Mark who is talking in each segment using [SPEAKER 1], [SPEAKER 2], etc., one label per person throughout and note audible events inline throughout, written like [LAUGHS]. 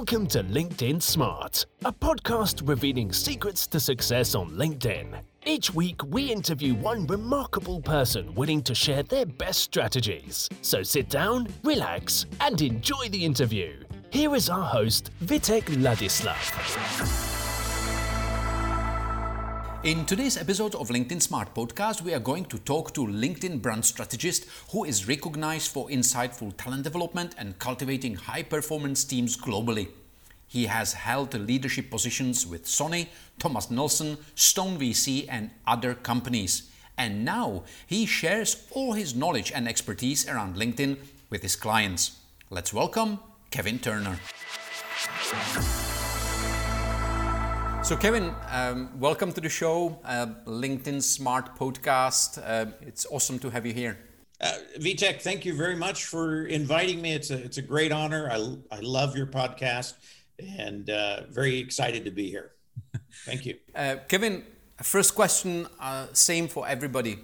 [SPEAKER 1] Welcome to LinkedIn Smart, a podcast revealing secrets to success on LinkedIn. Each week, we interview one remarkable person willing to share their best strategies. So sit down, relax, and enjoy the interview. Here is our host, Vitek Ladislav.
[SPEAKER 2] In today's episode of LinkedIn Smart Podcast, we are going to talk to LinkedIn brand strategist who is recognized for insightful talent development and cultivating high performance teams globally. He has held leadership positions with Sony, Thomas Nelson, Stone VC, and other companies. And now he shares all his knowledge and expertise around LinkedIn with his clients. Let's welcome Kevin Turner. So, Kevin, um, welcome to the show, uh, LinkedIn Smart Podcast. Uh, it's awesome to have you here.
[SPEAKER 3] Uh, Vitek, thank you very much for inviting me. It's a it's a great honor. I I love your podcast, and uh, very excited to be here. Thank you, [LAUGHS]
[SPEAKER 2] uh, Kevin. First question, uh, same for everybody.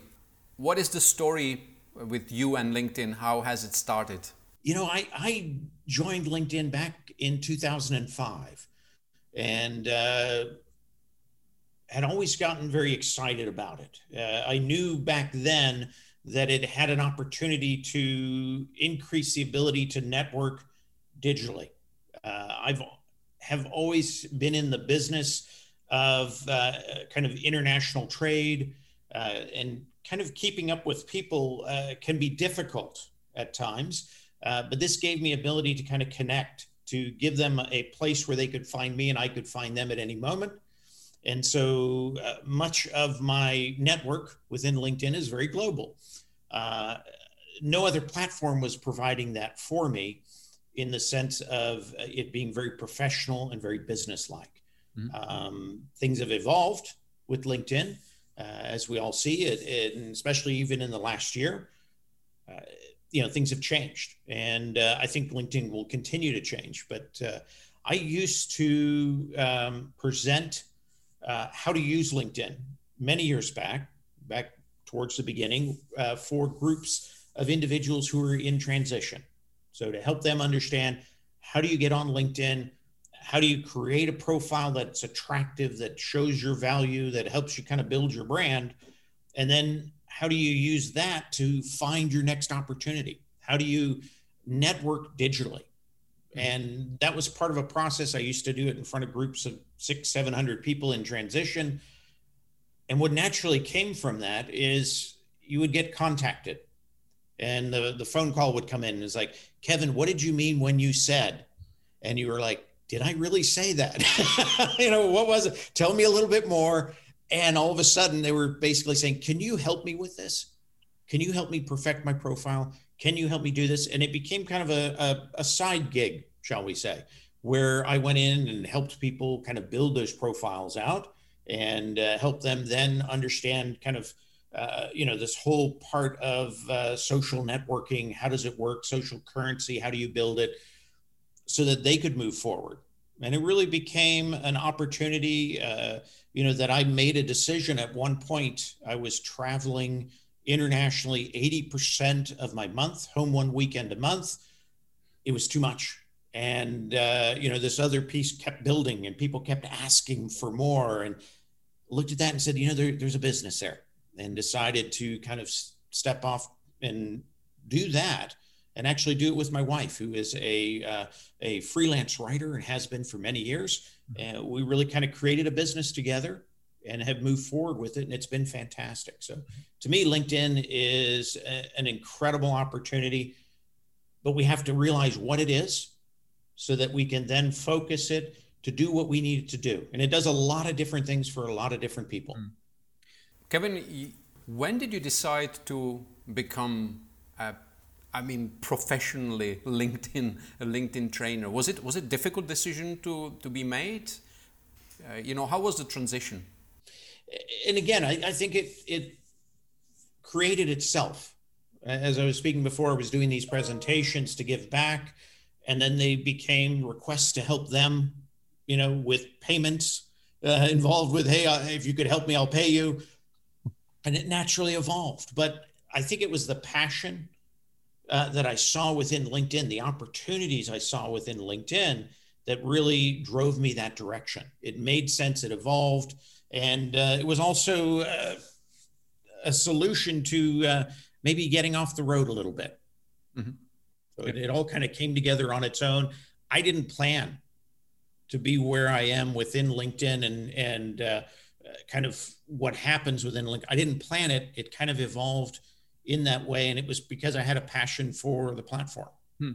[SPEAKER 2] What is the story with you and LinkedIn? How has it started?
[SPEAKER 3] You know, I I joined LinkedIn back in 2005 and uh, had always gotten very excited about it. Uh, I knew back then that it had an opportunity to increase the ability to network digitally. Uh, I've have always been in the business of uh, kind of international trade uh, and kind of keeping up with people uh, can be difficult at times. but this gave me ability to kind of connect to give them a place where they could find me and I could find them at any moment. And so uh, much of my network within LinkedIn is very global. Uh, no other platform was providing that for me in the sense of it being very professional and very business-like. Mm-hmm. Um, things have evolved with LinkedIn, uh, as we all see it, and especially even in the last year. Uh, you know things have changed. And uh, i think linkedin will continue to change. But uh, i used to um, present uh, how to use linkedin many years back back towards the beginning uh, for groups of individuals who are in transition. So to help them understand how do you get on linkedin how do you create a profile that's attractive that shows your value that helps you kind of build your brand and then how do you use that to find your next opportunity? How do you network digitally? Mm-hmm. And that was part of a process. I used to do it in front of groups of six, 700 people in transition. And what naturally came from that is you would get contacted and the, the phone call would come in and it's like, Kevin, what did you mean when you said? And you were like, did I really say that? [LAUGHS] you know, what was it? Tell me a little bit more. And all of a sudden, they were basically saying, Can you help me with this? Can you help me perfect my profile? Can you help me do this? And it became kind of a, a, a side gig, shall we say, where I went in and helped people kind of build those profiles out and uh, help them then understand kind of uh, you know this whole part of uh, social networking how does it work social currency how do you build it so that they could move forward and it really became an opportunity uh, you know that i made a decision at one point i was traveling internationally 80% of my month home one weekend a month. It was too much. And uh, you know this other piece kept building and people kept asking for more and looked at that and said you know there, there's a business there and decided to kind of step off and do that and actually do it with my wife, who is a uh, a freelance writer and has been for many years. Mm-hmm. And we really kind of created a business together and have moved forward with it, and it's been fantastic. So, to me, LinkedIn is a, an incredible opportunity, but we have to realize what it is, so that we can then focus it to do what we need it to do. And it does a lot of different things for a lot of different people. Mm.
[SPEAKER 2] Kevin, when did you decide to become a I mean, professionally [LAUGHS] LinkedIn, a LinkedIn trainer. Was it was it difficult decision to to be made? Uh, you know, how was the transition?
[SPEAKER 3] And again, I, I think it it created itself. As I was speaking before, I was doing these presentations to give back, and then they became requests to help them, you know, with payments uh, involved with, hey, uh, if you could help me, I'll pay you, and it naturally evolved. But I think it was the passion uh, that I saw within LinkedIn, the opportunities I saw within LinkedIn that really drove me that direction. It made sense, it evolved, and uh, it was also uh, a solution to uh, maybe getting off the road a little bit. Mm-hmm. So it, it all kind of came together on its own. I didn't plan to be where I am within LinkedIn and and uh, kind of what happens within LinkedIn. I didn't plan it. It kind of evolved in that way, and it was because I had a passion for the platform. Hmm.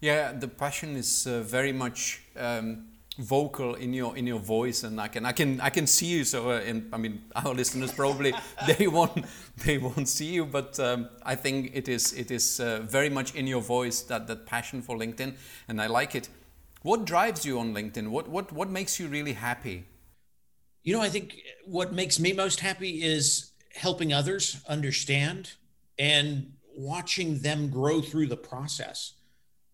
[SPEAKER 2] Yeah, the passion is uh, very much um, vocal in your in your voice, and I can I can I can see you. So, uh, in, I mean, [LAUGHS] our listeners probably [LAUGHS] they won't they won't see you, but um, I think it is it is uh, very much in your voice that that passion for LinkedIn, and I like it. What drives you on LinkedIn? What what what makes you really happy?
[SPEAKER 3] You know, I think what makes me most happy is helping others understand and watching them grow through the process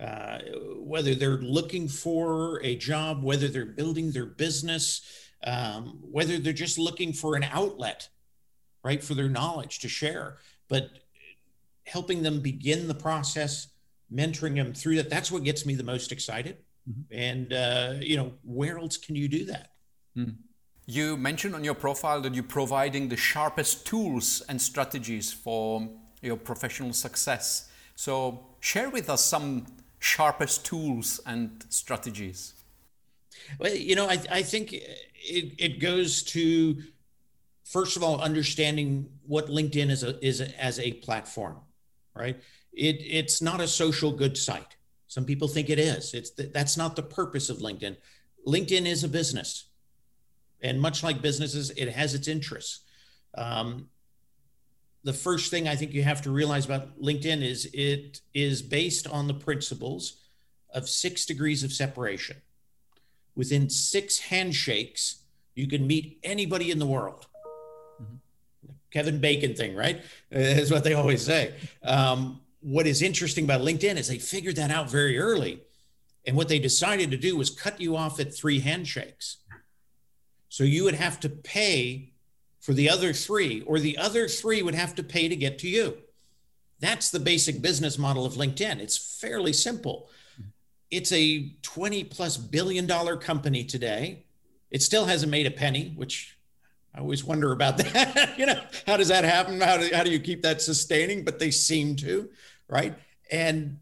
[SPEAKER 3] uh, whether they're looking for a job, whether they're building their business, um, whether they're just looking for an outlet, right, for their knowledge to share. But helping them begin the process, mentoring them through that, that's what gets me the most excited. Mm-hmm. And, uh, you know, where else can you do that? Mm.
[SPEAKER 2] You mentioned on your profile that you're providing the sharpest tools and strategies for your professional success. So, share with us some sharpest tools and strategies?
[SPEAKER 3] Well, you know, I, I think it, it goes to, first of all, understanding what LinkedIn is, a, is a, as a platform, right? It, it's not a social good site. Some people think it is. It's that's not the purpose of LinkedIn. LinkedIn is a business, and much like businesses, it has its interests. Um, the first thing I think you have to realize about LinkedIn is it is based on the principles of six degrees of separation. Within six handshakes, you can meet anybody in the world. Mm-hmm. Kevin Bacon thing, right? [LAUGHS] Is what they always say. Um, what is interesting about LinkedIn is they figured that out very early. And what they decided to do was cut you off at three handshakes. So you would have to pay for the other three, or the other three would have to pay to get to you. That's the basic business model of LinkedIn. It's fairly simple. It's a 20 plus billion dollar company today. It still hasn't made a penny, which I always wonder about [LAUGHS] that. you know, how does that happen? How do, how do you keep that sustaining? But they seem to, right? And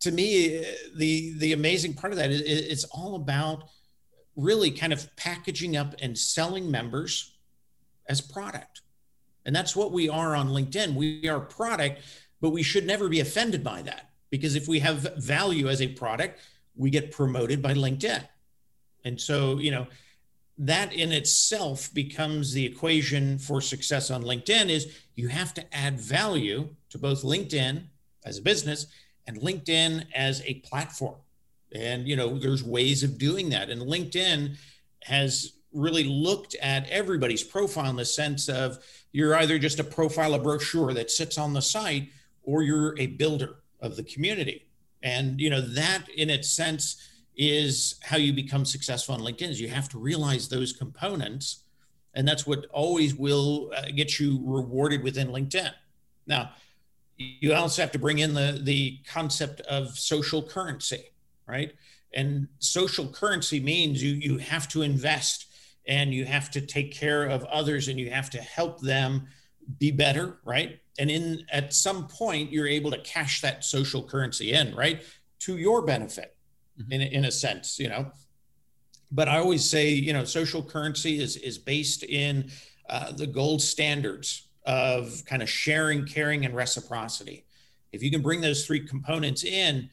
[SPEAKER 3] to me, the the amazing part of that is it's all about really kind of packaging up and selling members as product. And that's what we are on LinkedIn. We are product, but we should never be offended by that because if we have value as a product, we get promoted by LinkedIn. And so, you know, that in itself becomes the equation for success on LinkedIn is you have to add value to both LinkedIn as a business and LinkedIn as a platform. And you know, there's ways of doing that. And LinkedIn has really looked at everybody's profile in the sense of you're either just a profile, a brochure that sits on the site, or you're a builder of the community. And you know that in its sense is how you become successful on LinkedIn. Is you have to realize those components, and that's what always will uh, get you rewarded within LinkedIn. Now, you also have to bring in the the concept of social currency, right? And social currency means you you have to invest and you have to take care of others and you have to help them be better right? And in at some point you're able to cash that social currency in right to your benefit mm-hmm. in, in a sense you know? But i always say you know social currency is is based in uh, the gold standards of kind of sharing caring and reciprocity. If you can bring those three components in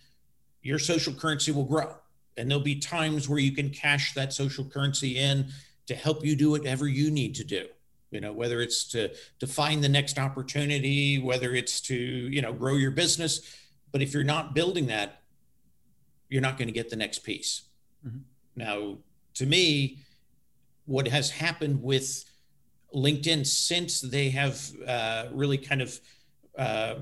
[SPEAKER 3] your social currency will grow. And there'll be times where you can cash that social currency in to help you do whatever you need to do you know whether it's to to find the next opportunity whether it's to you know grow your business. But if you're not building that you're not going to get the next piece. Mm-hmm. now to me what has happened with linkedin since they have uh, really kind of uh,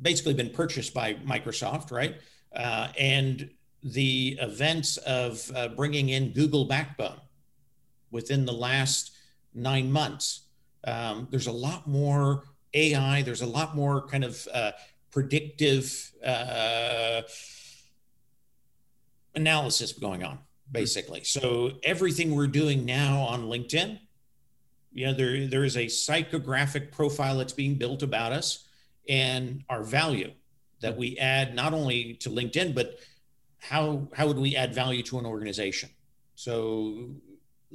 [SPEAKER 3] basically been purchased by microsoft right? Uh, and the events of uh, bringing in google backbone within the last nine months. Um, there's a lot more AI, there's a lot more kind of uh, predictive uh, analysis going on basically. So everything we're doing now on LinkedIn, you know, there there is a psychographic profile that's being built about us and our value that we add not only to LinkedIn, but how how would we add value to an organization? So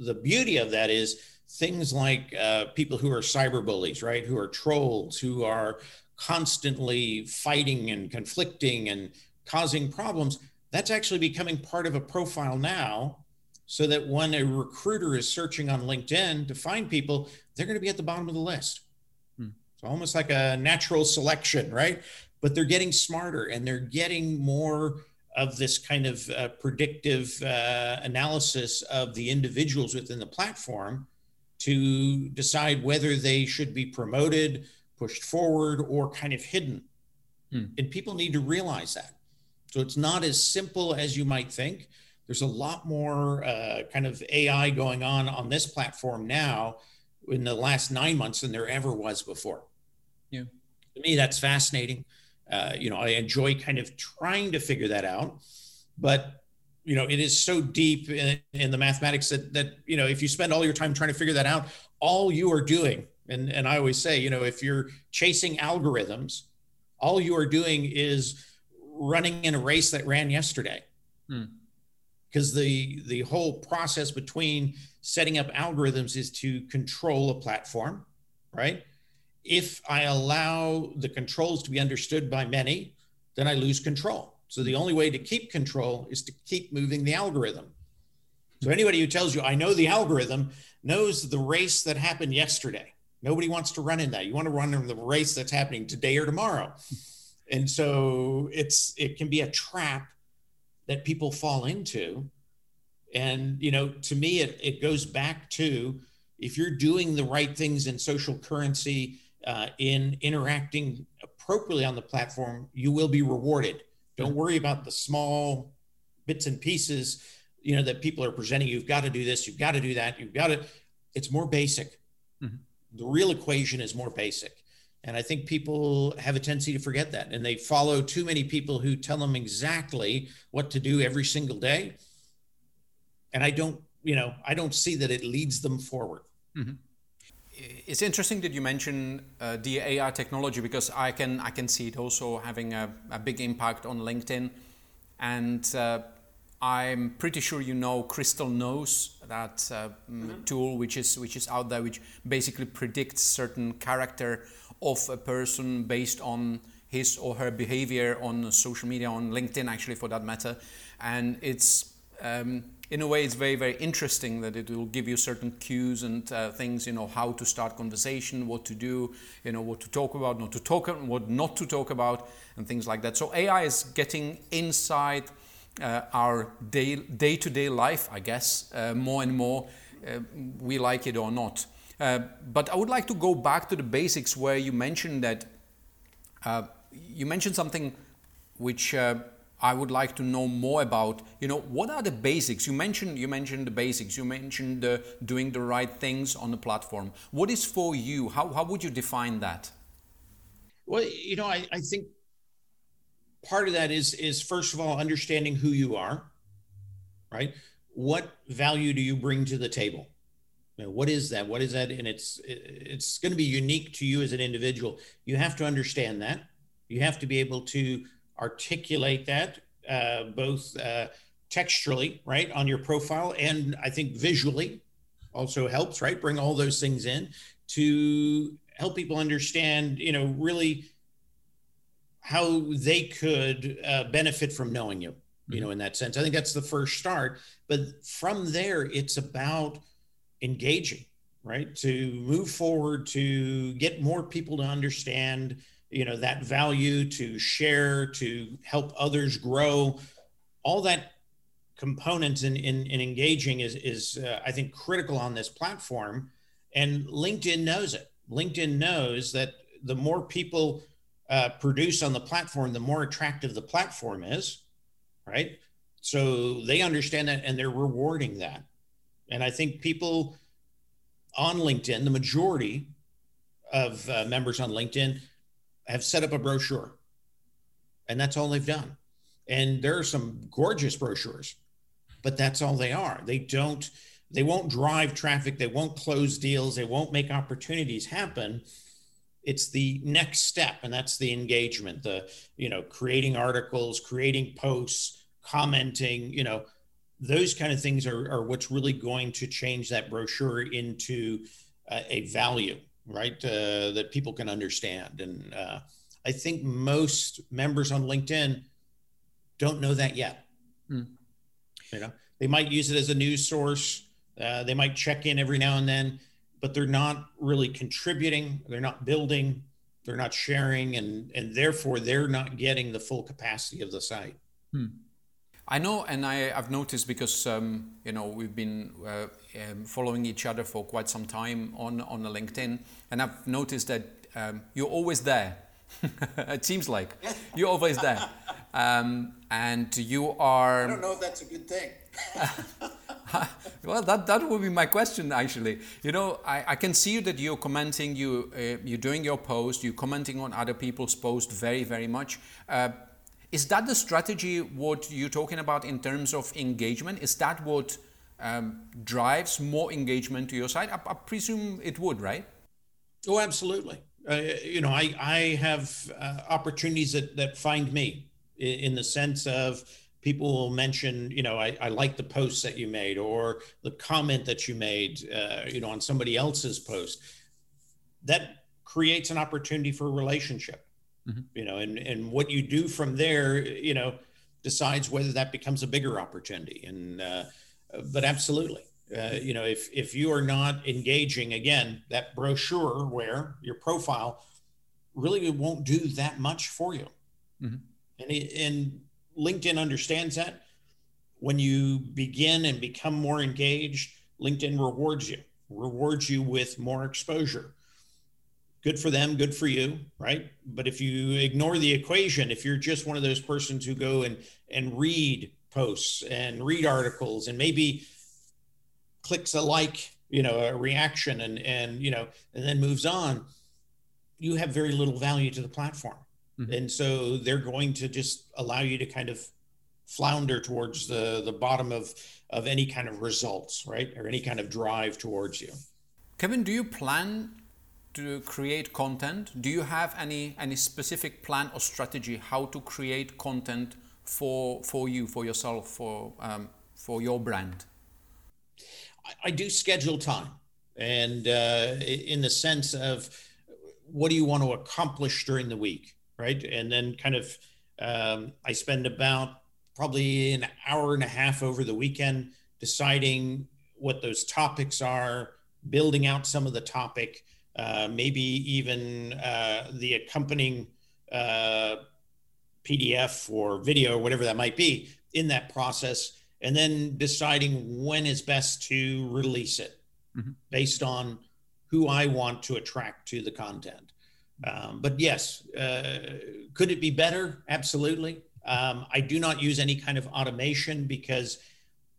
[SPEAKER 3] the beauty of that is things like uh, people who are cyber bullies, right? Who are trolls, who are constantly fighting and conflicting and causing problems that's actually becoming part of a profile now so that when a recruiter is searching on LinkedIn to find people, they're going to be at the bottom of the list. Hmm. It's almost like a natural selection, right? But they're getting smarter and they're getting more of this kind of uh, predictive uh, analysis of the individuals within the platform to decide whether they should be promoted, pushed forward, or kind of hidden. Hmm. And people need to realize that. So it's not as simple as you might think. There's a lot more uh, kind of AI going on on this platform now in the last nine months than there ever was before.
[SPEAKER 2] Yeah.
[SPEAKER 3] To me, that's fascinating. Uh, you know, I enjoy kind of trying to figure that out, but you know, it is so deep in, in the mathematics that that you know, if you spend all your time trying to figure that out, all you are doing, and and I always say, you know, if you're chasing algorithms, all you are doing is running in a race that ran yesterday. Because hmm. the the whole process between setting up algorithms is to control a platform, right? If I allow the controls to be understood by many, then I lose control. So the only way to keep control is to keep moving the algorithm. So anybody who tells you I know the algorithm knows the race that happened yesterday. Nobody wants to run in that. You want to run in the race that's happening today or tomorrow and so it's it can be a trap that people fall into and you know to me it, it goes back to if you're doing the right things in social currency uh, in interacting appropriately on the platform you will be rewarded don't worry about the small bits and pieces you know that people are presenting you've got to do this you've got to do that you've got to it's more basic mm-hmm. the real equation is more basic and I think people have a tendency to forget that. And they follow too many people who tell them exactly what to do every single day. And I don't, you know, I don't see that it leads them forward. Mm-hmm.
[SPEAKER 2] It's interesting that you mention uh, the AI technology because I can I can see it also having a, a big impact on LinkedIn, and uh, I'm pretty sure you know Crystal Knows that uh, mm-hmm. tool which is which is out there which basically predicts certain character of a person based on his or her behavior on social media, on LinkedIn, actually, for that matter. And it's, um, in a way, it's very, very interesting that it will give you certain cues and uh, things, you know, how to start conversation, what to do, you know, what to talk about, not to talk, what not to talk about, and things like that. So AI is getting inside uh, our day, day-to-day life, I guess, uh, more and more, uh, we like it or not. Uh, but I would like to go back to the basics where you mentioned that uh, you mentioned something which I would like to know more about. You know, what are the basics? You mentioned you mentioned the basics. You mentioned doing the right things on the platform. What is for you? How how would you define that?
[SPEAKER 3] Well, you know, I, I think part of that is is first of all understanding who you are, right? What value do you bring to the table? What is that? What is that? And it's it's going to be unique to you as an individual. You have to understand that. You have to be able to articulate that uh, both uh, textually, right, on your profile, and I think visually also helps, right? Bring all those things in to help people understand, you know, really how they could uh, benefit from knowing you, you mm-hmm. know, in that sense. I think that's the first start. But from there, it's about engaging right to move forward to get more people to understand you know that value to share to help others grow. All that components in, in, in engaging is is uh, i think critical on this platform and linkedin knows it. Linkedin knows that the more people uh, produce on the platform the more attractive the platform is right? So they understand that and they're rewarding that. And I think people on LinkedIn, the majority of uh, members on LinkedIn have set up a brochure, and that's all they've done. and there are some gorgeous brochures, but that's all they are. They don't, they won't drive traffic, they won't close deals, they won't make opportunities happen. It's the next step, and that's the engagement, the, you know, creating articles, creating posts, commenting, you know, those kind of things are, are what's really going to change that brochure into uh, a value, right? Uh, that people can understand. And uh, I think most members on LinkedIn don't know that yet. Hmm. You know, they might use it as a news source. Uh, they might check in every now and then, but they're not really contributing. They're not building. They're not sharing, and and therefore they're not getting the full capacity of the site. Hmm.
[SPEAKER 2] I know, and I, have noticed because um, you know we've been uh, um, following each other for quite some time on on the LinkedIn, and I've noticed that um, you're always there. [LAUGHS] it seems like you're always there. Um, and you are.
[SPEAKER 3] I don't know if that's a good thing. [LAUGHS]
[SPEAKER 2] well, that, that would be my question actually. You know, I, I can see that you're commenting, you uh, you're doing your post, you're commenting on other people's posts very very much. Uh, is that the strategy? What you're talking about in terms of engagement? Is that what um, drives more engagement to your site? I, I presume it would, right?
[SPEAKER 3] Oh, absolutely. Uh, you know, I I have uh, opportunities that that find me in the sense of people will mention, you know, I, I like the post that you made or the comment that you made, uh, you know, on somebody else's post. That creates an opportunity for a relationship, mm-hmm. you know, and, and what you do from there, you know, decides whether that becomes a bigger opportunity. And, uh, but absolutely. Uh, you know, if if you are not engaging, again, that brochure where your profile really won't do that much for you. Mm-hmm and, and LinkedIn understands that. When you begin and become more engaged, LinkedIn rewards you, rewards you with more exposure. Good for them, good for you, right? But if you ignore the equation, if you're just one of those persons who go and and read posts and read articles and maybe clicks a like, you know, a reaction and and you know, and then moves on, you have very little value to the platform. Mm-hmm. And so they're going to just allow you to kind of flounder towards the, the bottom of, of any kind of results, right? Or any kind of drive towards you.
[SPEAKER 2] Kevin, do you plan to create content? Do you have any, any specific plan or strategy how to create content for, for you, for yourself, for, um, for your brand?
[SPEAKER 3] I, I do schedule time. And uh, in the sense of what do you want to accomplish during the week? right? And then kind of um, I spend about probably an hour and a half over the weekend deciding what those topics are, building out some of the topic, uh, maybe even uh, the accompanying uh, PDF or video, or whatever that might be, in that process, and then deciding when is best to release it mm-hmm. based on who I want to attract to the content. Um, but yes, uh, could it be better? Absolutely. Um, I do not use any kind of automation because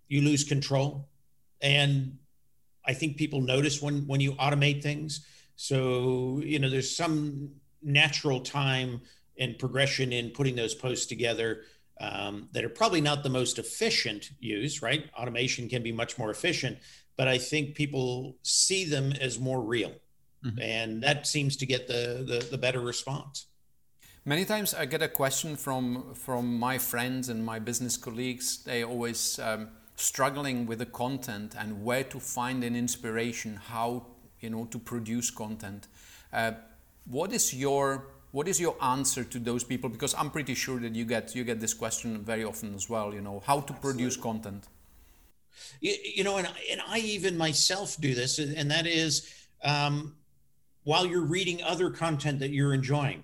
[SPEAKER 3] you lose control, and I think people notice when when you automate things. So you know, there's some natural time and progression in putting those posts together um, that are probably not the most efficient use. Right? Automation can be much more efficient, but I think people see them as more real. Mm-hmm. And that seems to get the, the, the better response.
[SPEAKER 2] Many times I get a question from from my friends and my business colleagues. They always um, struggling with the content and where to find an inspiration, how you know to produce content. Uh, what is your what is your answer to those people? Because I'm pretty sure that you get you get this question very often as well. You know how to Absolutely. produce content.
[SPEAKER 3] You, you know, and and I even myself do this, and that is. Um, while you're reading other content that you're enjoying,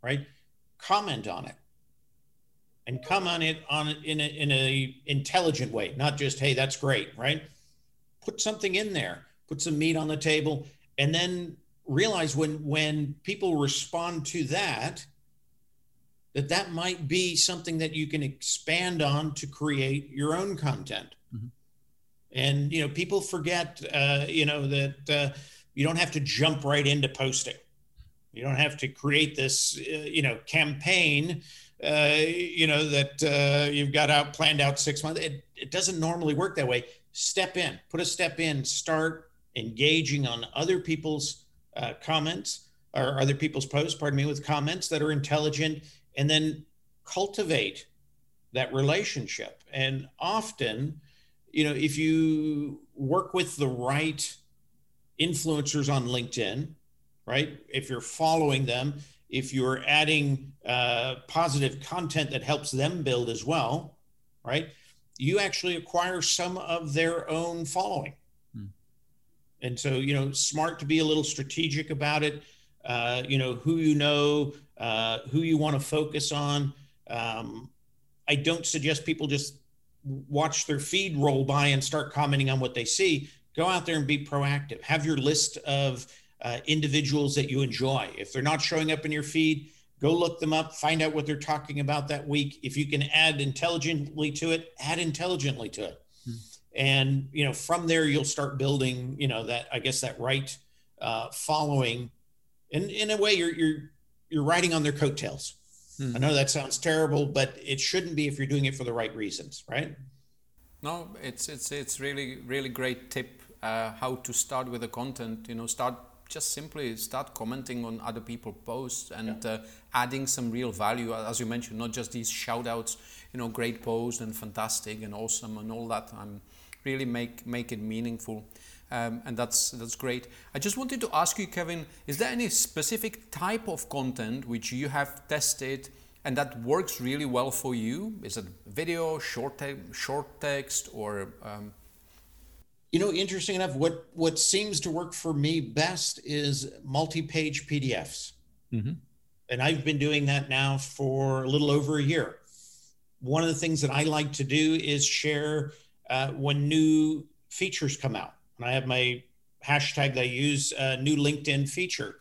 [SPEAKER 3] right? Comment on it and come on it on in a, in a intelligent way, not just hey that's great, right? Put something in there, put some meat on the table, and then realize when when people respond to that that that might be something that you can expand on to create your own content. Mm-hmm. And you know, people forget, uh, you know, that. Uh, you don't have to jump right into posting. You don't have to create this, uh, you know, campaign uh, you know, that uh, you've got out planned out six months. It, it doesn't normally work that way. Step in, put a step in, start engaging on other people's uh, comments or other people's posts, pardon me, with comments that are intelligent, and then cultivate that relationship. And often, you know, if you work with the right influencers on LinkedIn, right? If you're following them, if you're adding uh, positive content that helps them build as well, right? You actually acquire some of their own following. And so, you know, smart to be a little strategic about it. Uh, you know, who you know, uh, who you want to focus on. Um, I don't suggest people just watch their feed roll by and start commenting on what they see. Go out there and be proactive. Have your list of uh, individuals that you enjoy. If they're not showing up in your feed, go look them up, find out what they're talking about that week. If you can add intelligently to it, add intelligently to it. And, you know, from there, you'll start building, you know, that, I guess, that right uh, following. And in a way, you're, you're, you're riding on their coattails. Hmm. I know that sounds terrible, but it shouldn't be if you're doing it for the right reasons, right?
[SPEAKER 2] No, it's it's it's really really great tip uh, how to start with the content. You know, start just simply start commenting on other people's posts and yeah. uh, adding some real value as you mentioned not just these shout outs you know great post and fantastic and awesome and all that i'm really make make it meaningful um, and that's that's great i just wanted to ask you kevin is there any specific type of content which you have tested and that works really well for you is it video short te- short text or um,
[SPEAKER 3] you know, interesting enough, what what seems to work for me best is multi-page PDFs, mm-hmm. and I've been doing that now for a little over a year. One of the things that I like to do is share uh, when new features come out, and I have my hashtag that I use, uh, new LinkedIn feature.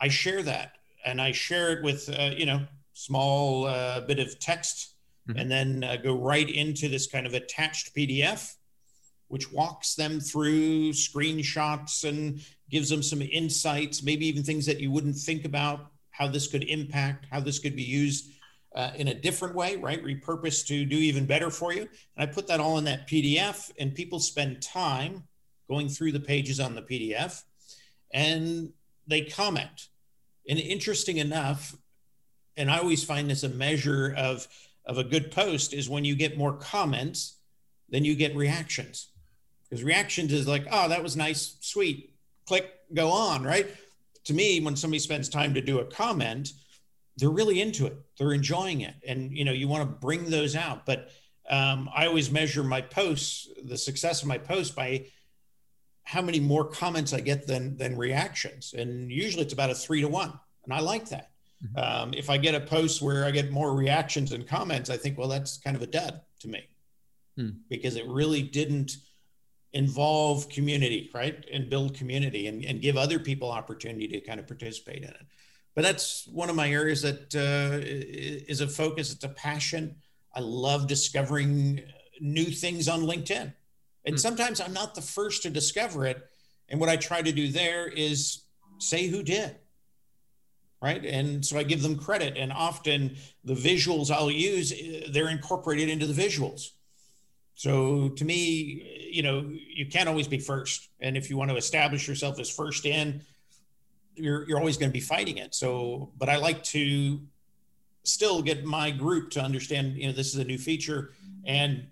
[SPEAKER 3] I share that, and I share it with uh, you know small uh, bit of text, mm-hmm. and then uh, go right into this kind of attached PDF which walks them through screenshots and gives them some insights, maybe even things that you wouldn't think about, how this could impact, how this could be used uh, in a different way, right? Repurposed to do even better for you. And I put that all in that PDF, and people spend time going through the pages on the PDF and they comment. And interesting enough, and I always find this a measure of, of a good post is when you get more comments than you get reactions because reactions is like, oh, that was nice, sweet, click, go on, right? To me, when somebody spends time to do a comment, they're really into it. They're enjoying it, and you know, you want to bring those out. But um, I always measure my posts, the success of my posts, by how many more comments I get than than reactions, and usually it's about a three to one, and I like that. Mm-hmm. Um, if I get a post where I get more reactions and comments, I think, well, that's kind of a dud to me hmm. because it really didn't involve community, right? And build community and, and give other people opportunity to kind of participate in it. But that's one of my areas that uh, is a focus. It's a passion. I love discovering new things on LinkedIn. And mm. sometimes I'm not the first to discover it. And what I try to do there is say who did. Right. And so I give them credit. And often the visuals I'll use, they're incorporated into the visuals. So to me, you know, you can't always be first. And if you want to establish yourself as first in, you're you're always going to be fighting it. So, but I like to still get my group to understand, you know, this is a new feature. And,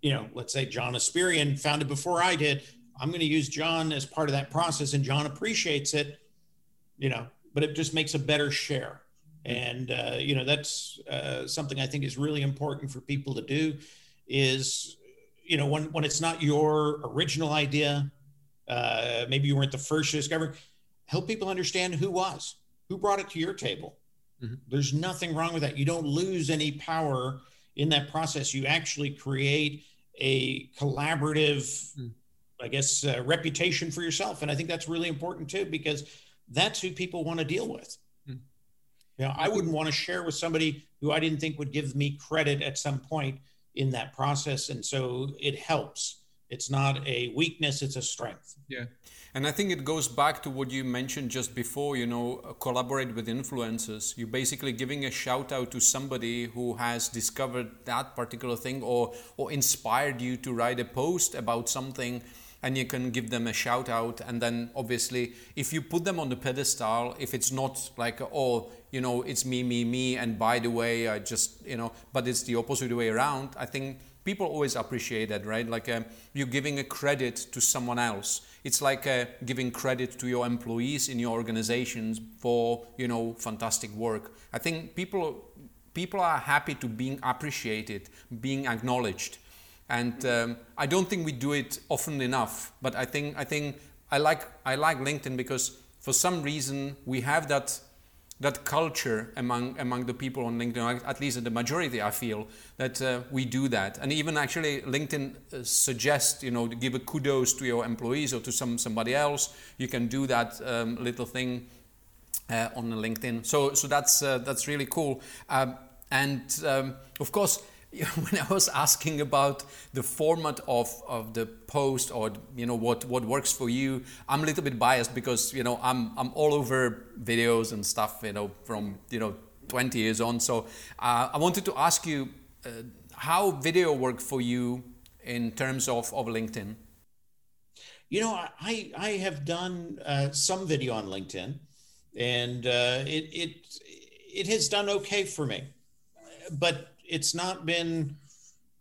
[SPEAKER 3] you know, let's say John Espirian found it before I did. I'm going to use John as part of that process, and John appreciates it, you know, but it just makes a better share. And uh, you know, that's uh, something I think is really important for people to do is you know when when it's not your original idea uh, maybe you weren't the first to discover help people understand who was who brought it to your table mm-hmm. there's nothing wrong with that you don't lose any power in that process you actually create a collaborative mm. i guess uh, reputation for yourself and i think that's really important too because that's who people want to deal with mm. you know i wouldn't want to share with somebody who i didn't think would give me credit at some point in that process. And so it helps. It's not a weakness, it's a strength.
[SPEAKER 2] Yeah. And I think it goes back to what you mentioned just before, you know, collaborate with influencers. You're basically giving a shout out to somebody who has discovered that particular thing or, or inspired you to write a post about something and you can give them a shout out. And then obviously, if you put them on the pedestal, if it's not like, oh, you know, it's me, me, me, and by the way, I just, you know, but it's the opposite way around, I think people always appreciate that, right? Like uh, you're giving a credit to someone else. It's like uh, giving credit to your employees in your organizations for you know fantastic work. I think people people are happy to being appreciated, being acknowledged, and um, I don't think we do it often enough. But I think I think I like I like LinkedIn because for some reason we have that that culture among among the people on LinkedIn, at least the majority, I feel that uh, we do that. And even actually, LinkedIn uh, suggests you know to give a kudos to your employees or to some somebody else. You can do that um, little thing uh, on LinkedIn. So so that's uh, that's really cool. Um, and um, of course, [LAUGHS] when I was asking about the format of, of the post or you know what, what works for you, I'm a little bit biased because you know I'm I'm all over videos and stuff you know from you know 20 years on. So uh, I wanted to ask you uh, how video worked for you in terms of, of LinkedIn.
[SPEAKER 3] You know, I I have done uh, some video on LinkedIn, and uh, it it it has done okay for me, but it's not been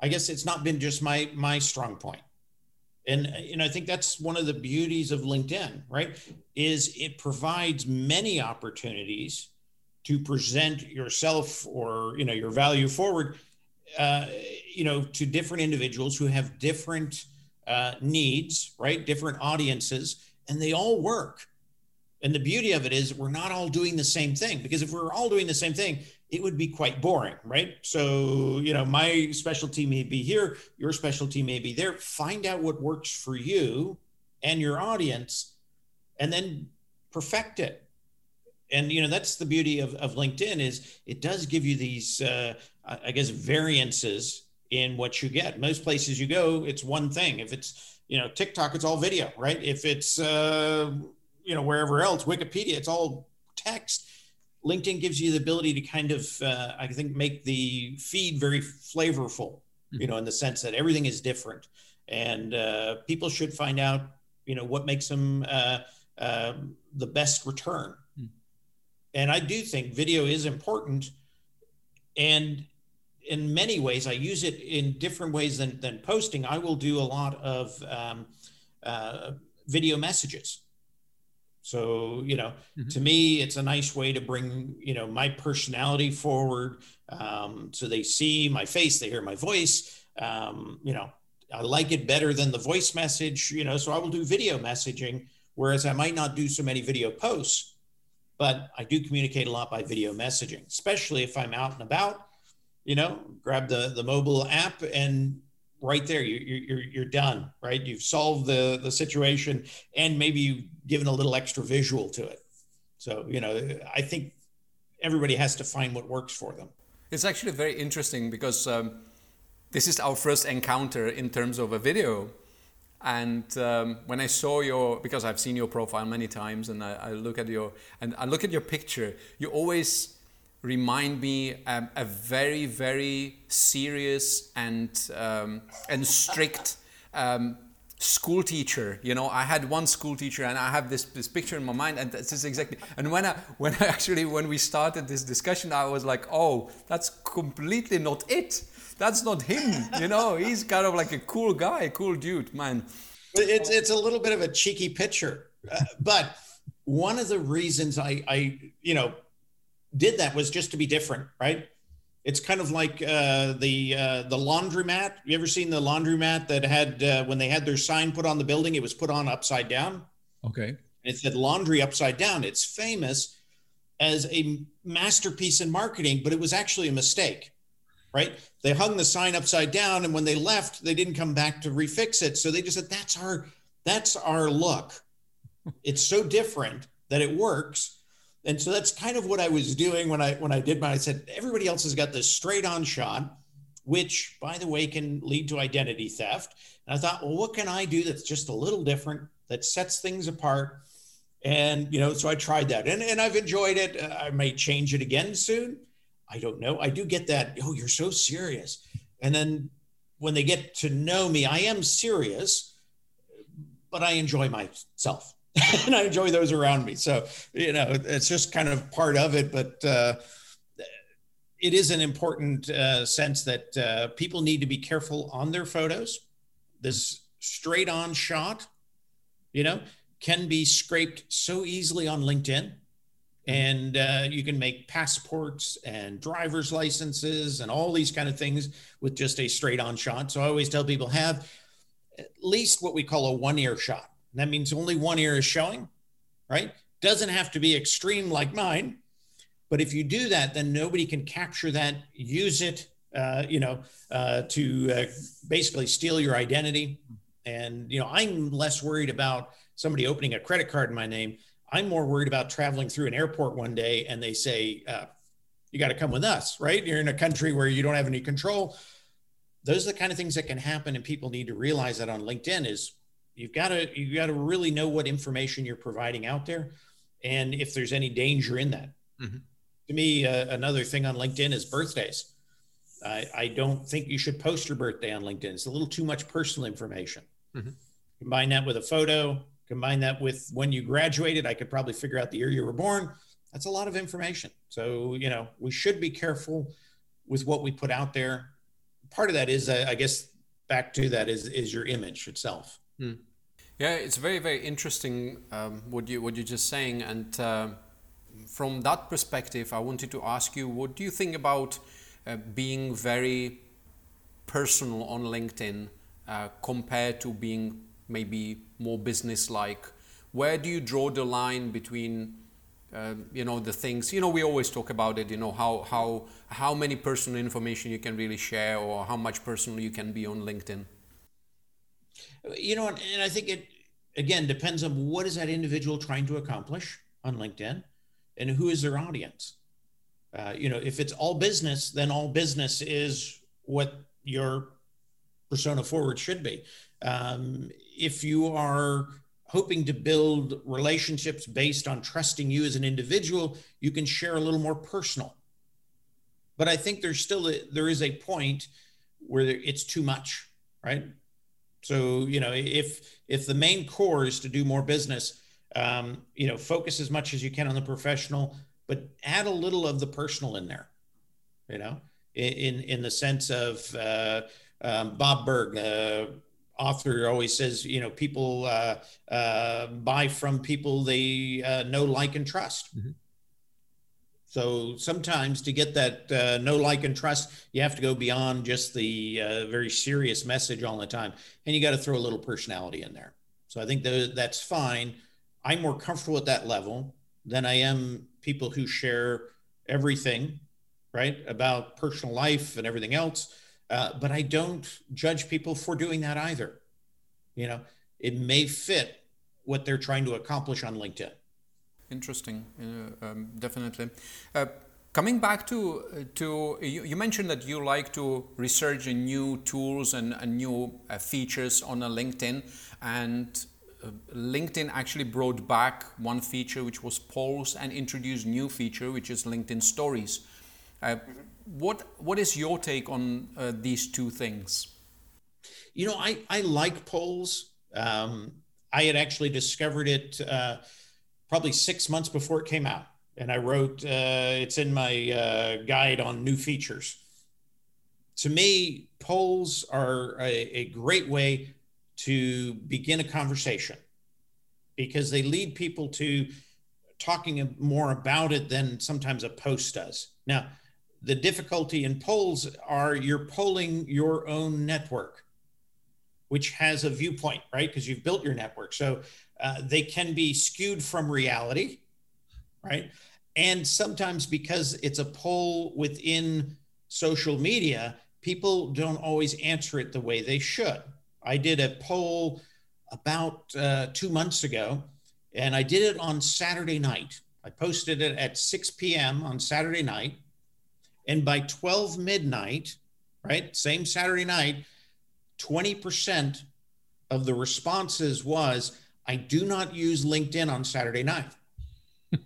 [SPEAKER 3] i guess it's not been just my my strong point. And know i think that's one of the beauties of linkedin right? Is it provides many opportunities to present yourself or you know your value forward uh, you know to different individuals who have different uh, needs right? Different audiences and they all work and the beauty of it is we're not all doing the same thing because if we're all doing the same thing it would be quite boring, right? So, you know, my specialty may be here, your specialty may be there. Find out what works for you and your audience, and then perfect it. And you know, that's the beauty of, of LinkedIn is it does give you these, uh, I guess, variances in what you get. Most places you go, it's one thing. If it's you know TikTok, it's all video, right? If it's uh, you know wherever else, Wikipedia, it's all text LinkedIn gives you the ability to kind of, uh, I think, make the feed very flavorful, mm-hmm. you know, in the sense that everything is different, and uh, people should find out, you know, what makes them uh, um, the best return. Mm-hmm. And I do think video is important, and in many ways, I use it in different ways than than posting. I will do a lot of um, uh, video messages so, you know, mm-hmm. to me, it's a nice way to bring, you know, my personality forward. Um, so they see my face, they hear my voice. Um, you know, I like it better than the voice message, you know, so I will do video messaging, whereas I might not do so many video posts, but I do communicate a lot by video messaging, especially if I'm out and about, you know, grab the, the mobile app and right there. You, you're you're done right? You've solved the the situation and maybe you've given a little extra visual to it. So you know i think everybody has to find what works for them.
[SPEAKER 2] It's actually very interesting because um, this is our first encounter in terms of a video. And um, when I saw your, because I've seen your profile many times, and I, I, look at your, and I look at your picture, you always remind me um, a very very serious and um, and strict um, school teacher. You know i had one school teacher and i have this, this picture in my mind and this is exactly and when i [LAUGHS] when i actually when we started this discussion i was like oh that's completely not it. That's not him. You know he's kind of like a cool guy cool dude man.
[SPEAKER 3] It's it's a little bit of a cheeky picture. Uh, but one of the reasons i i you know did that was just to be different, right? It's kind of like uh, the uh, the laundromat. You ever seen the laundromat that had uh, when they had their sign put on the building, it was put on upside down.
[SPEAKER 2] Okay.
[SPEAKER 3] It said laundry upside down. It's famous as a masterpiece in marketing, but it was actually a mistake, right? They hung the sign upside down, and when they left, they didn't come back to refix it. So they just said, "That's our that's our look. [LAUGHS] It's so different that it works." And so that's kind of what I was doing when I when I did mine. I said everybody else has got this straight on shot which, by the way, can lead to identity theft. And I thought, well, what can I do that's just a little different, that sets things apart? And, you know, so I tried that and, and I've enjoyed it. Uh, I may change it again soon. I don't know. I do get that, oh, you're so serious. And then when they get to know me, I am serious, but I enjoy myself [LAUGHS] and I enjoy those around me. So, you know, it's just kind of part of it. But, uh, it is an important uh, sense that uh, people need to be careful on their photos. This straight on shot, you know, can be scraped so easily on LinkedIn. And uh, you can make passports and driver's licenses and all these kind of things with just a straight on shot. So I always tell people have at least what we call a one ear shot. That means only one ear is showing, right? Doesn't have to be extreme like mine but if you do that, then nobody can capture that, use it, uh, you know, uh, to uh, basically steal your identity. And you know, I'm less worried about somebody opening a credit card in my name. I'm more worried about traveling through an airport one day and they say, uh, "You got to come with us," right? You're in a country where you don't have any control. Those are the kind of things that can happen, and people need to realize that on LinkedIn is you've got to you got to really know what information you're providing out there, and if there's any danger in that. Mm-hmm to me, uh, another thing on LinkedIn is birthdays. I, I, don't think you should post your birthday on LinkedIn. It's a little too much personal information. Mm-hmm. Combine that with a photo, combine that with when you graduated. I could probably figure out the year you were born. That's a lot of information. So, you know, we should be careful with what we put out there. Part of that is, uh, I guess, back to that is is your image itself. Mm.
[SPEAKER 2] Yeah, it's very very interesting um, what you what you're just saying, and uh, from that perspective, I wanted to ask you what do you think about uh, being very personal on LinkedIn uh, compared to being maybe more business like? Where do you draw the line between uh, you know the things you know we always talk about it you know how how how many personal information you can really share or how much personal you can be on linkedin
[SPEAKER 3] you know and i think it again depends on what is that individual trying to accomplish on linkedin and who is their audience. Uh, you know, if it's all business, then all business is what your persona forward should be. Um, if you are hoping to build relationships based on trusting you as an individual, you can share a little more personal. But I think there's still a, there is a point where it's too much, right? So you know, if if the main core is to do more business, um, you know, focus as much as you can on the professional, but add a little of the personal in there. You know, in in the sense of uh, um, Bob Burg, uh, author, always says, you know, people uh, uh buy from people they uh, know, like, and trust. Mm-hmm. So sometimes to get that uh, know, like, and trust, you have to go beyond just the uh, very serious message all the time, and you got to throw a little personality in there. So I think that that's fine. I'm more comfortable at that level than I am people who share everything, right, about personal life and everything else. Uh, but I don't judge people for doing that either. You know, it may fit what they're trying to accomplish on LinkedIn.
[SPEAKER 2] Interesting, uh, um, definitely. Uh, coming back to uh, to you, you, mentioned that you like to research new tools and, and new uh, features on LinkedIn, and LinkedIn actually brought back one feature which was polls and introduced new feature which is LinkedIn Stories. Uh, what what is your take on uh, these two things?
[SPEAKER 3] You know, I I like polls. Um, I had actually discovered it uh, probably six months before it came out, and I wrote uh, it's in my uh, guide on new features. To me, polls are a, a great way to begin a conversation because they lead people to talking more about it than sometimes a post does. Now, the difficulty in polls are you're polling your own network, which has a viewpoint, right? Because you've built your network. So uh, they can be skewed from reality, right? And sometimes because it's a poll within social media, people don't always answer it the way they should. I did a poll about uh, two months ago, and I did it on Saturday night. I posted it at 6 p.m. on Saturday night. And by 12 midnight, right? Same Saturday night, 20% of the responses was, I do not use LinkedIn on Saturday night. [LAUGHS]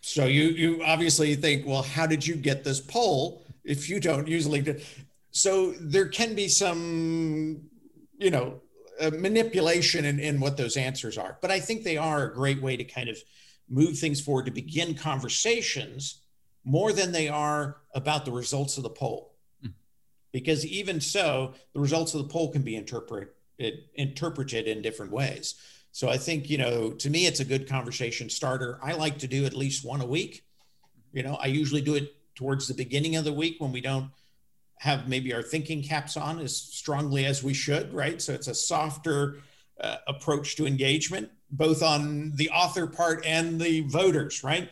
[SPEAKER 3] so you you obviously think, well, how did you get this poll if you don't use LinkedIn? So there can be some, you know, uh, manipulation in, in what those answers are. But I think they are a great way to kind of move things forward to begin conversations more than they are about the results of the poll. Mm. Because even so, the results of the poll can be interpreted interpreted in different ways. So I think, you know, to me, it's a good conversation starter. I like to do at least one a week. You know, I usually do it towards the beginning of the week when we don't have maybe our thinking caps on as strongly as we should, right? So it's a softer uh, approach to engagement, both on the author part and the voters, right?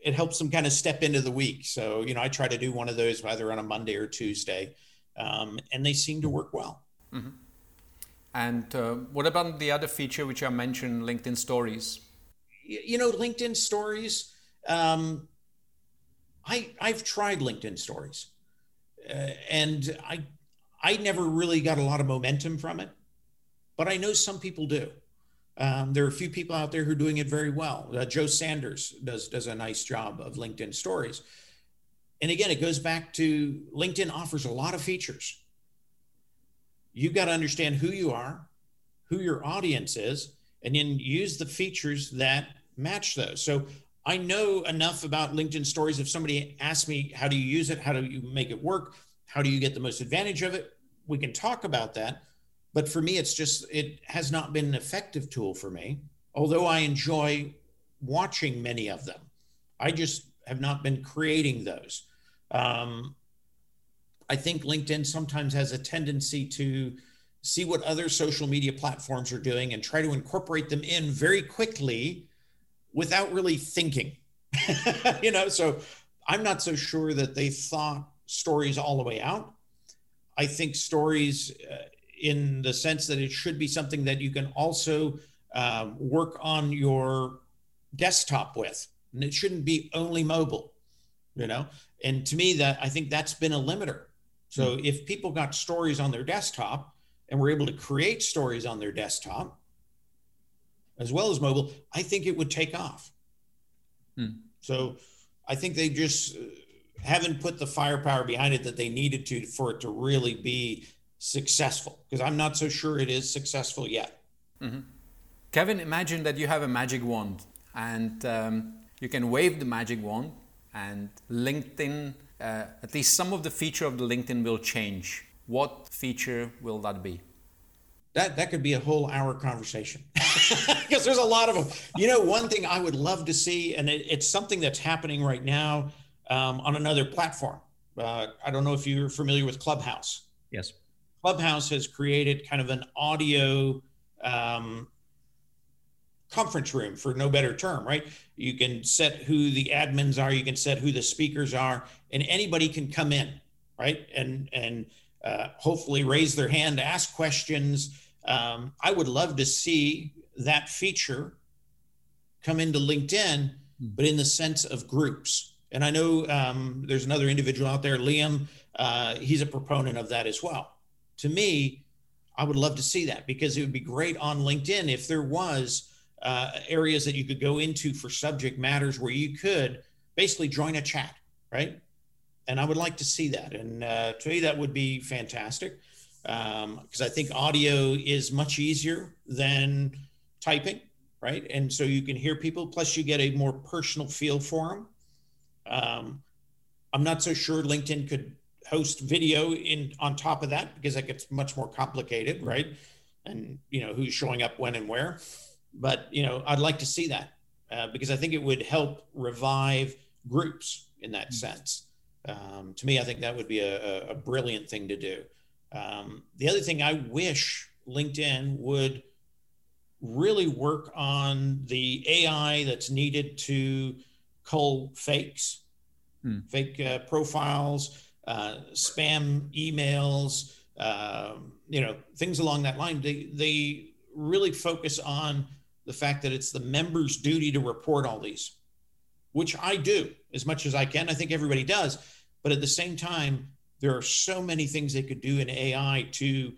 [SPEAKER 3] It helps them kind of step into the week. So, you know, I try to do one of those either on a Monday or Tuesday, um, and they seem to work well. Mm-hmm.
[SPEAKER 2] And uh, what about the other feature which I mentioned, LinkedIn Stories?
[SPEAKER 3] You know, LinkedIn Stories. Um, I I've tried LinkedIn Stories, uh, and I I never really got a lot of momentum from it, but I know some people do. Um, there are a few people out there who are doing it very well. Uh, Jo Saunders does does a nice job of LinkedIn Stories, and again, it goes back to LinkedIn offers a lot of features you've got to understand who you are, who your audience is, and then use the features that match those. So I know enough about LinkedIn stories. If somebody asks me, how do you use it? How do you make it work? How do you get the most advantage of it? We can talk about that. But for me, it's just, it has not been an effective tool for me, although I enjoy watching many of them. I just have not been creating those. Um, I think LinkedIn sometimes has a tendency to see what other social media platforms are doing and try to incorporate them in very quickly without really thinking. [LAUGHS] you know, so I'm not so sure that they thought stories all the way out. I think stories, uh, in the sense that it should be something that you can also um, work on your desktop with, and it shouldn't be only mobile. You know, and to me, that I think that's been a limiter so mm if people got stories on their desktop and were able to create stories on their desktop as well as mobile, I think it would take off. mm So I think they just uh, haven't put the firepower behind it that they needed to for it to really be successful because I'm not so sure it is successful yet. Mm-hmm.
[SPEAKER 2] Kevin, imagine that you have a magic wand and um, you can wave the magic wand and LinkedIn uh, at least some of the feature of the LinkedIn will change. What feature will that be?
[SPEAKER 3] That that could be a whole hour conversation [LAUGHS] because there's a lot of them. You know, one thing I would love to see, and it, it's something that's happening right now um, on another platform. Uh, I don't know if you're familiar with Clubhouse.
[SPEAKER 2] Yes.
[SPEAKER 3] Clubhouse has created kind of an audio um, conference room for no better term, right? You can set who the admins are, you can set who the speakers are, and anybody can come in, right? And and uh, hopefully raise their hand, ask questions. Um, I would love to see that feature come into LinkedIn, hmm. but in the sense of groups. And I know um, there's another individual out there, Liam. Uh, he's a proponent of that as well. To me, I would love to see that because it would be great on LinkedIn if there was uh, areas that you could go into for subject matters where you could basically join a chat, right? And I would like to see that. And uh, to me, that would be fantastic because um, I think audio is much easier than typing, right? And so you can hear people, plus you get a more personal feel for them. Um, I'm not so sure LinkedIn could host video in on top of that because that gets much more complicated, right? And you know who's showing up when and where. But you know, I'd like to see that uh, because I think it would help revive groups in that mm-hmm. sense. Um, to me, I think that would be a, a brilliant thing to do. Um, the other thing I wish LinkedIn would really work on the AI that's needed to cull fakes, hmm. fake uh, profiles, uh, spam emails, uh, you know, things along that line. They they really focus on the fact that it's the members' duty to report all these, which I do as much as I can. I think everybody does. But at the same time, there are so many things they could do in AI to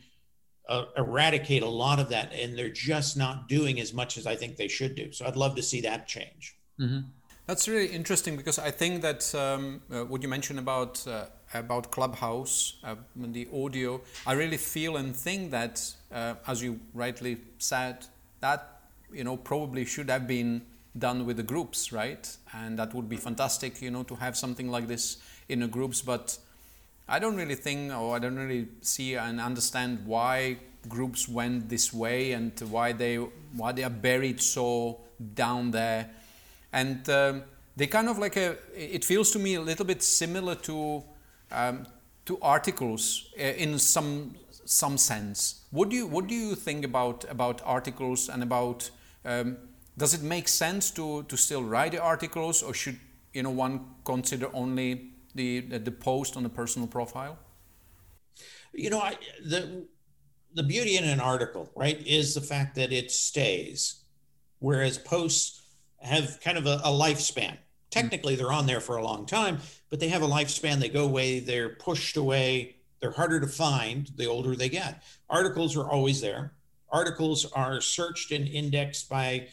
[SPEAKER 3] uh, eradicate a lot of that, and they're just not doing as much as I think they should do. So I'd love to see that change.
[SPEAKER 2] Mm-hmm. That's really interesting because I think that um, uh, what you mentioned about uh, about Clubhouse, uh, the audio, I really feel and think that, uh, as you rightly said, that you know probably should have been done with the groups, right? And that would be fantastic, you know, to have something like this in the groups. But I don't really think, or I don't really see and understand why groups went this way and why they why they are buried so down there. And um, they kind of like a. It feels to me a little bit similar to um, to articles uh, in some some sense. What do you what do you think about about articles and about um, does it make sense to to still write the articles or should you know one consider only the the post on the personal profile?
[SPEAKER 3] You know, I, the the beauty in an article, right, is the fact that it stays, whereas posts have kind of a, a lifespan. Technically, they're on there for a long time, but they have a lifespan. They go away. They're pushed away. They're harder to find the older they get. Articles are always there. Articles are searched and indexed by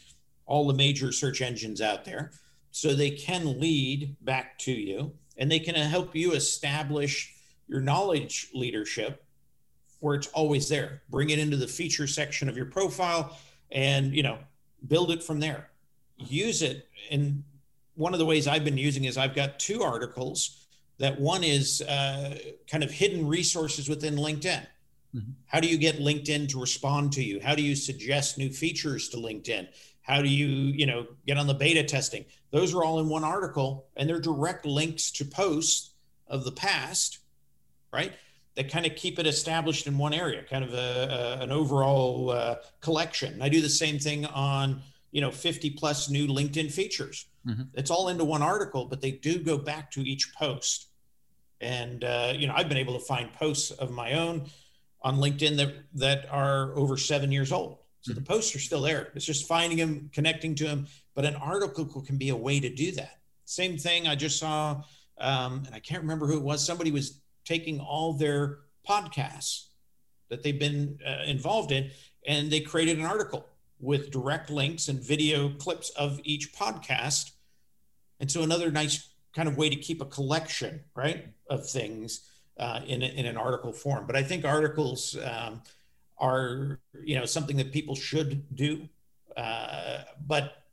[SPEAKER 3] all the major search engines out there. So they can lead back to you and they can help you establish your knowledge leadership where it's always there. Bring it into the feature section of your profile and, you know, build it from there. Use it. And one of the ways I've been using is I've got two articles that one is uh, kind of hidden resources within LinkedIn. Mm-hmm. How do you get LinkedIn to respond to you? How do you suggest new features to LinkedIn? How do you, you know, get on the beta testing? Those are all in one article and they're direct links to posts of the past, right? That kind of keep it established in one area, kind of a, a an overall uh, collection. I do the same thing on, you know, 50 plus new LinkedIn features. Mm-hmm. It's all into one article, but they do go back to each post. And uh, you know, I've been able to find posts of my own on LinkedIn that that are over seven years old so the posts are still there. It's just finding them, connecting to them. But an article can be a way to do that. Same thing I just saw, um, and I can't remember who it was. Somebody was taking all their podcasts that they've been uh, involved in, and they created an article with direct links and video clips of each podcast. And so another nice kind of way to keep a collection, right, of things uh, in, in an article form. But I think articles, um, are you know something that people should do, uh, but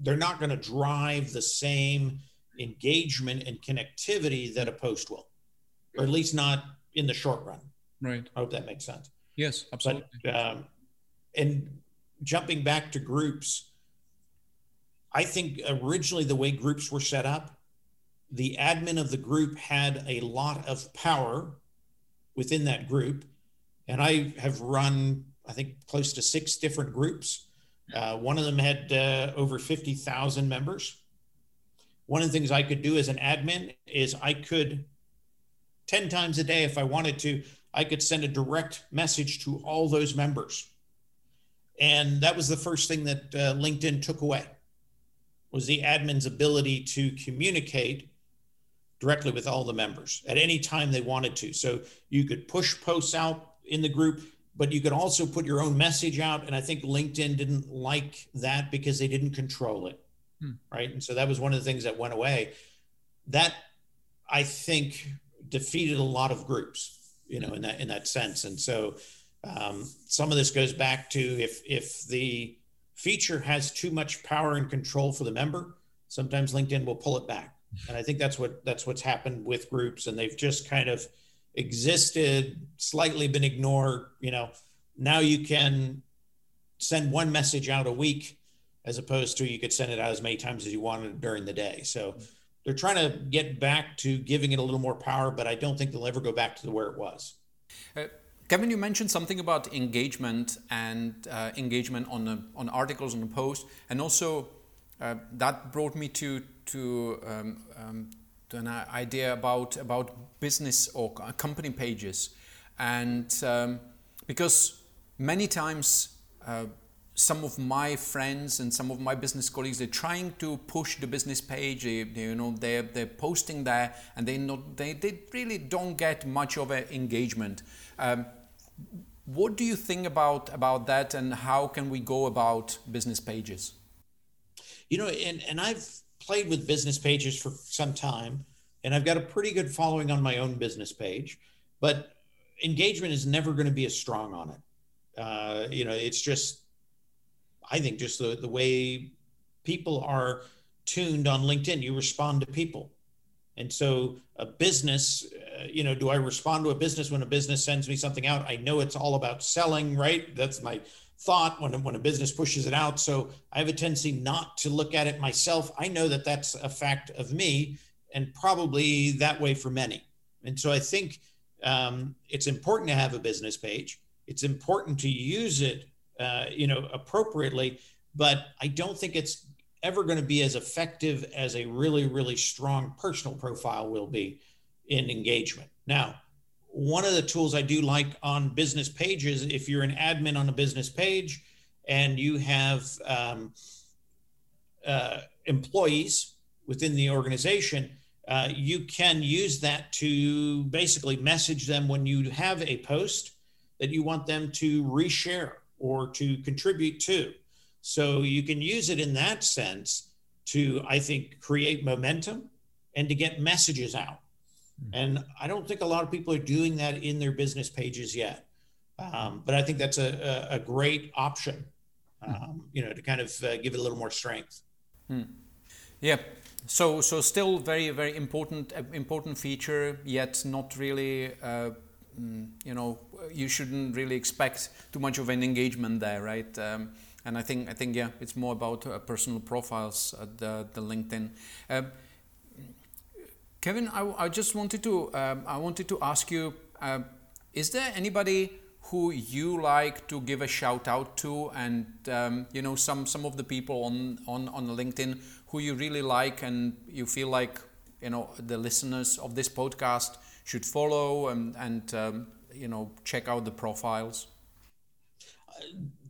[SPEAKER 3] they're not going to drive the same engagement and connectivity that a post will, or at least not in the short run.
[SPEAKER 2] Right.
[SPEAKER 3] I hope that makes sense.
[SPEAKER 2] Yes, absolutely.
[SPEAKER 3] But, um, and jumping back to groups, I think originally the way groups were set up, the admin of the group had a lot of power within that group and I have run, I think, close to six different groups. Uh, one of them had uh, over 50,000 members. One of the things I could do as an admin is I could, 10 times a day, if I wanted to, I could send a direct message to all those members. And that was the first thing that uh, LinkedIn took away was the admin's ability to communicate directly with all the members at any time they wanted to. So you could push posts out in the group, but you could also put your own message out. And I think LinkedIn didn't like that because they didn't control it. Hmm. Right. And so that was one of the things that went away. That I think defeated a lot of groups, you know, in that in that sense. And so um, some of this goes back to if if the feature has too much power and control for the member, sometimes LinkedIn will pull it back. And I think that's what that's what's happened with groups, and they've just kind of existed, slightly been ignored. You know, now you can send one message out a week as opposed to you could send it out as many times as you wanted during the day. So they're trying to get back to giving it a little more power, but I don't think they'll ever go back to where it was.
[SPEAKER 2] Uh, Kevin, you mentioned something about engagement and uh, engagement on the, on articles on the post, and also uh, that brought me to to um, um, an idea about about business or company pages, and um, because many times uh, some of my friends and some of my business colleagues they're trying to push the business page. They, they, you know they're, they're posting there and they not they, they really don't get much of an engagement. Um, what do you think about about that and how can we go about business pages
[SPEAKER 3] you know and, and i've played with business pages for some time and i've got a pretty good following on my own business page but engagement is never going to be as strong on it uh, you know it's just I think just the, the way people are tuned on LinkedIn, you respond to people. And so a business, uh, you know, do I respond to a business when a business sends me something out? I know it's all about selling, right? That's my thought when, when a business pushes it out. So I have a tendency not to look at it myself. I know that that's a fact of me and probably that way for many. And so I think um, it's important to have a business page. It's important to use it uh, you know, appropriately. But I don't think it's ever going to be as effective as a really, really strong personal profile will be in engagement. Now, one of the tools I do like on business pages, if you're an admin on a business page and you have um, uh, employees within the organization, uh, you can use that to basically message them when you have a post that you want them to reshare or to contribute to. So you can use it in that sense to, I think, create momentum and to get messages out. Mm-hmm. And I don't think a lot of people are doing that in their business pages yet. Um, but I think that's a, a, a great option, hmm. um, you know, to kind of uh, give it a little more strength.
[SPEAKER 2] Hmm. Yeah. So, so still very, very important, uh, important feature, yet not really, uh, mm, you know, you shouldn't really expect too much of an engagement there, right? Um, and I think I think yeah, it's more about uh, personal profiles at the, the LinkedIn. Uh, Kevin, I, I, just wanted to um, I wanted to ask you: uh, Is there anybody who you like to give a shout out to, and um, you know some some of the people on on on LinkedIn who you really like, and you feel like you know the listeners of this podcast should follow and and um, you know check out the profiles?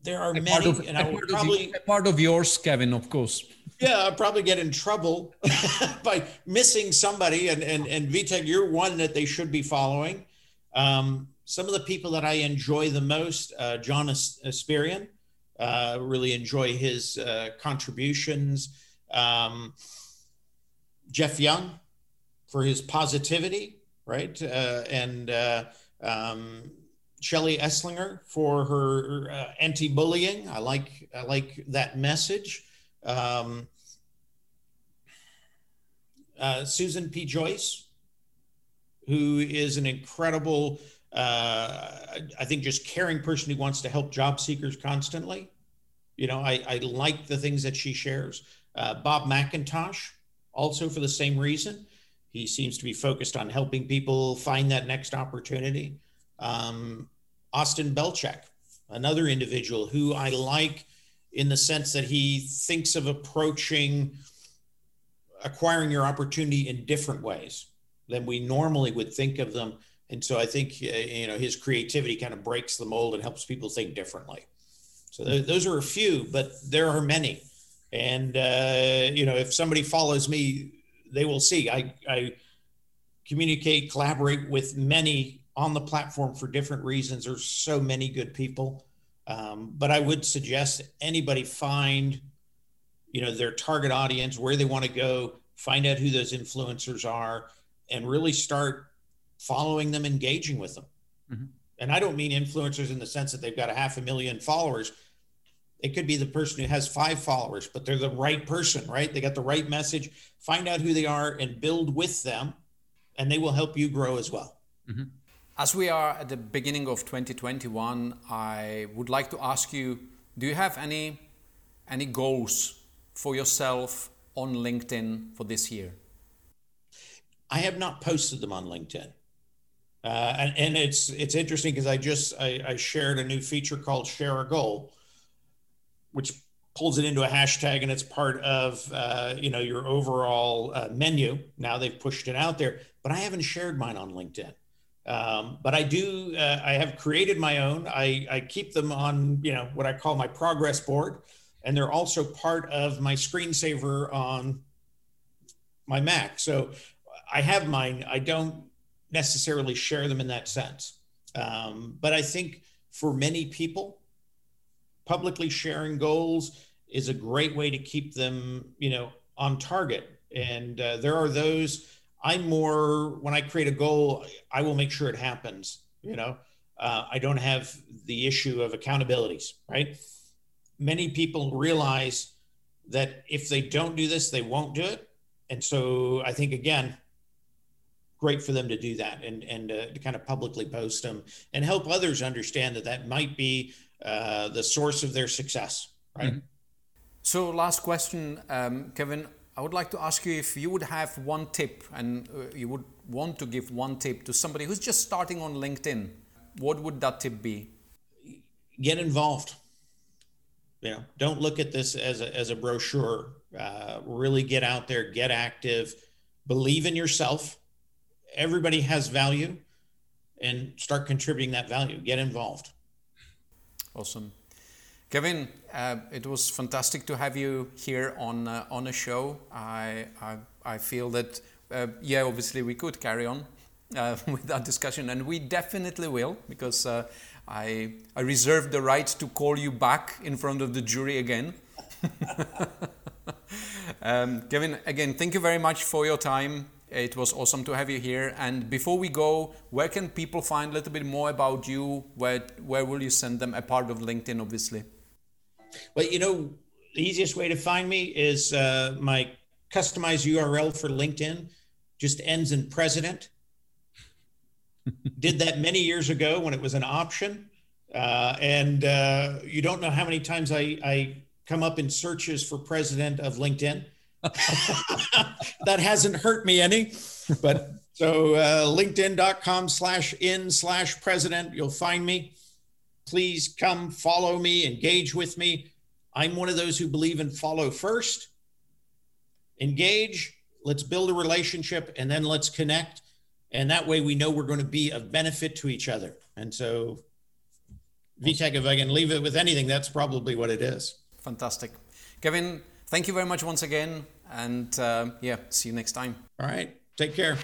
[SPEAKER 3] there are a many, of, and I will probably
[SPEAKER 2] of, part of yours, Kevin, of course.
[SPEAKER 3] Yeah, I'll probably get in trouble [LAUGHS] by missing somebody, and and and Vitek, you're one that they should be following. Um, some of the people that I enjoy the most, uh, John Espirian, uh, really enjoy his uh, contributions. Um, Jeff Young for his positivity, right? Uh, and uh, um, Shelley Esslinger for her uh, anti-bullying. I like I like that message. Um, uh, Susan P. Joyce, who is an incredible, uh, I think, just caring person who wants to help job seekers constantly. You know, I, I like the things that she shares. Uh, Bob McIntosh, also for the same reason. He seems to be focused on helping people find that next opportunity. Um, Austin Belcak, another individual who I like in the sense that he thinks of approaching acquiring your opportunity in different ways than we normally would think of them. And so I think uh, you know his creativity kind of breaks the mold and helps people think differently. So th- those are a few, but there are many. And uh, you know, if somebody follows me they will see I, I communicate, collaborate with many on the platform for different reasons. There's so many good people. Um, but I would suggest anybody find, you know, their target audience, where they want to go, find out who those influencers are, and really start following them, engaging with them. Mm-hmm. And I don't mean influencers in the sense that they've got a half a million followers. It could be the person who has five followers, but they're the right person, right? They got the right message. Find out who they are and build with them, and they will help you grow as well.
[SPEAKER 2] Mm-hmm. As we are at the beginning of 2021, I would like to ask you do you have any, any goals for yourself on LinkedIn for this year?
[SPEAKER 3] I have not posted them on LinkedIn. Uh, and, and it's it's interesting because I just I, I shared a new feature called Share a Goal, which pulls it into a hashtag and it's part of uh, you know your overall uh, menu. Now they've pushed it out there, but I haven't shared mine on LinkedIn. Um, but I do, uh, I have created my own. I, I keep them on, you know, what I call my progress board. And they're also part of my screensaver on my Mac. So I have mine. I don't necessarily share them in that sense. Um, but I think for many people, publicly sharing goals is a great way to keep them, you know, on target. And uh, there are those I'm more when I create a goal, I will make sure it happens. You know, uh, I don't have the issue of accountabilities, right? Many people realize that if they don't do this, they won't do it, and so I think again, great for them to do that and and uh, to kind of publicly post them and help others understand that that might be uh, the source of their success, right? Mm-hmm.
[SPEAKER 2] So, last question, um, Kevin I would like to ask you if you would have one tip and uh, you would want to give one tip to somebody who's just starting on LinkedIn. What would that tip be?
[SPEAKER 3] Get involved. You know, don't look at this as a, as a brochure. Uh, really get out there, get active, believe in yourself. Everybody has value and start contributing that value. Get involved.
[SPEAKER 2] Awesome. Kevin, uh, it was fantastic to have you here on uh, on a show. I I, I feel that uh, yeah, obviously we could carry on uh, [LAUGHS] with that discussion, and we definitely will because uh, I I reserve the right to call you back in front of the jury again. [LAUGHS] um, Kevin, again, thank you very much for your time. It was awesome to have you here. And before we go, where can people find a little bit more about you? Where where will you send them? A part of LinkedIn, obviously.
[SPEAKER 3] Well, you know, the easiest way to find me is uh, my customized URL for LinkedIn just ends in president. Did that many years ago when it was an option. Uh, and uh, you don't know how many times I, I come up in searches for president of LinkedIn. [LAUGHS] that hasn't hurt me any. But so uh, linkedin.com slash in slash president, you'll find me please come follow me, engage with me. I'm one of those who believe in follow first, engage, let's build a relationship, and then let's connect. And that way we know we're going to be of benefit to each other. And so, Vitek, if I can leave it with anything, that's probably what it is.
[SPEAKER 2] Fantastic. Kevin, thank you very much once again. And uh, yeah, see you next time.
[SPEAKER 3] All right. Take care.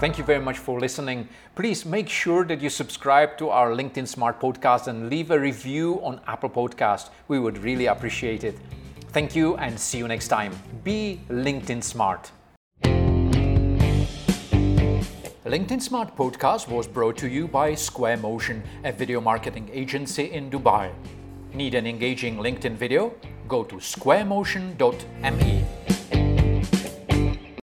[SPEAKER 2] Thank you very much for listening. Please make sure that you subscribe to our LinkedIn Smart podcast and leave a review on Apple Podcast. We would really appreciate it. Thank you and see you next time. Be LinkedIn Smart. LinkedIn Smart podcast was brought to you by Square Motion, a video marketing agency in Dubai. Need an engaging LinkedIn video? Go to squaremotion.me.